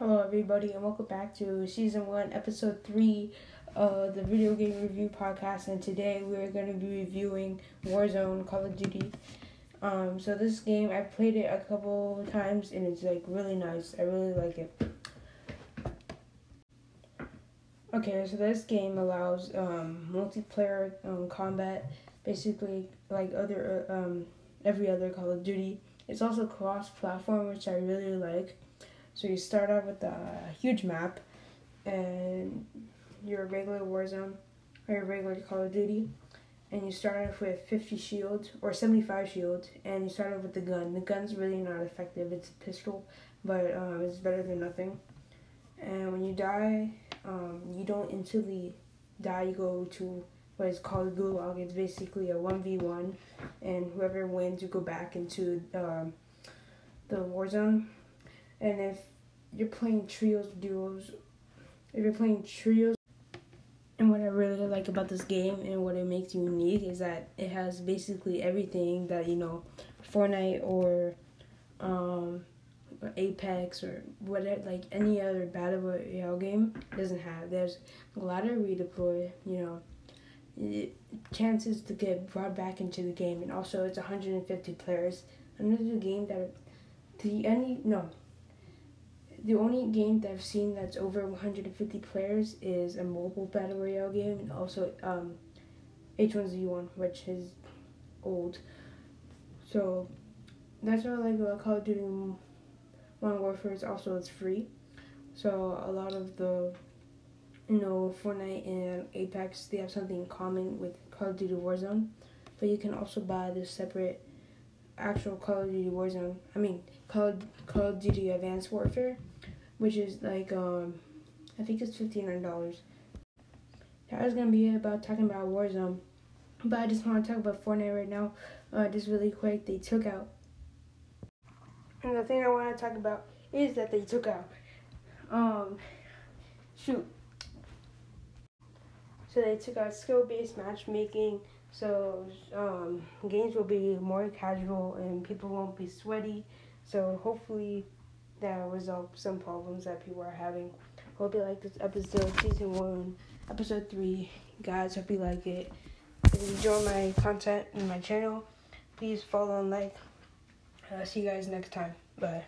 Hello, everybody, and welcome back to season one, episode three of the video game review podcast. And today we're going to be reviewing Warzone Call of Duty. Um, so this game, I've played it a couple times, and it's like really nice. I really like it. Okay, so this game allows um, multiplayer um, combat, basically like other uh, um, every other Call of Duty. It's also cross-platform, which I really like. So you start off with a huge map, and your regular Warzone or your regular Call of Duty, and you start off with 50 shields or 75 shields, and you start off with the gun. The gun's really not effective. It's a pistol, but um, it's better than nothing. And when you die, um, you don't instantly die. You go to what is called gulag. It's basically a 1v1, and whoever wins, you go back into um, the Warzone. And if you're playing trios, duos, if you're playing trios, and what I really like about this game and what it makes unique is that it has basically everything that you know, Fortnite or um, Apex or whatever, like any other battle royale game doesn't have. There's of redeploy, you know, chances to get brought back into the game, and also it's 150 players. Another game that the any no the only game that I've seen that's over 150 players is a mobile battle royale game, and also um, H1Z1, which is old. So that's what I like about Call of Duty Modern Warfare. Is also it's free, so a lot of the you know Fortnite and Apex they have something in common with Call of Duty Warzone, but you can also buy the separate actual Call of Duty Warzone. I mean Call Call of Duty Advanced Warfare which is like um, I think it's fifteen hundred dollars. That was gonna be about talking about Warzone, but I just want to talk about Fortnite right now, uh, just really quick. They took out, and the thing I want to talk about is that they took out, um, shoot. So they took out skill-based matchmaking. So um, games will be more casual and people won't be sweaty. So hopefully that resolve some problems that people are having. Hope you like this episode, season one, episode three. Guys, hope you like it. If you enjoy my content and my channel, please follow and like. I'll see you guys next time. Bye.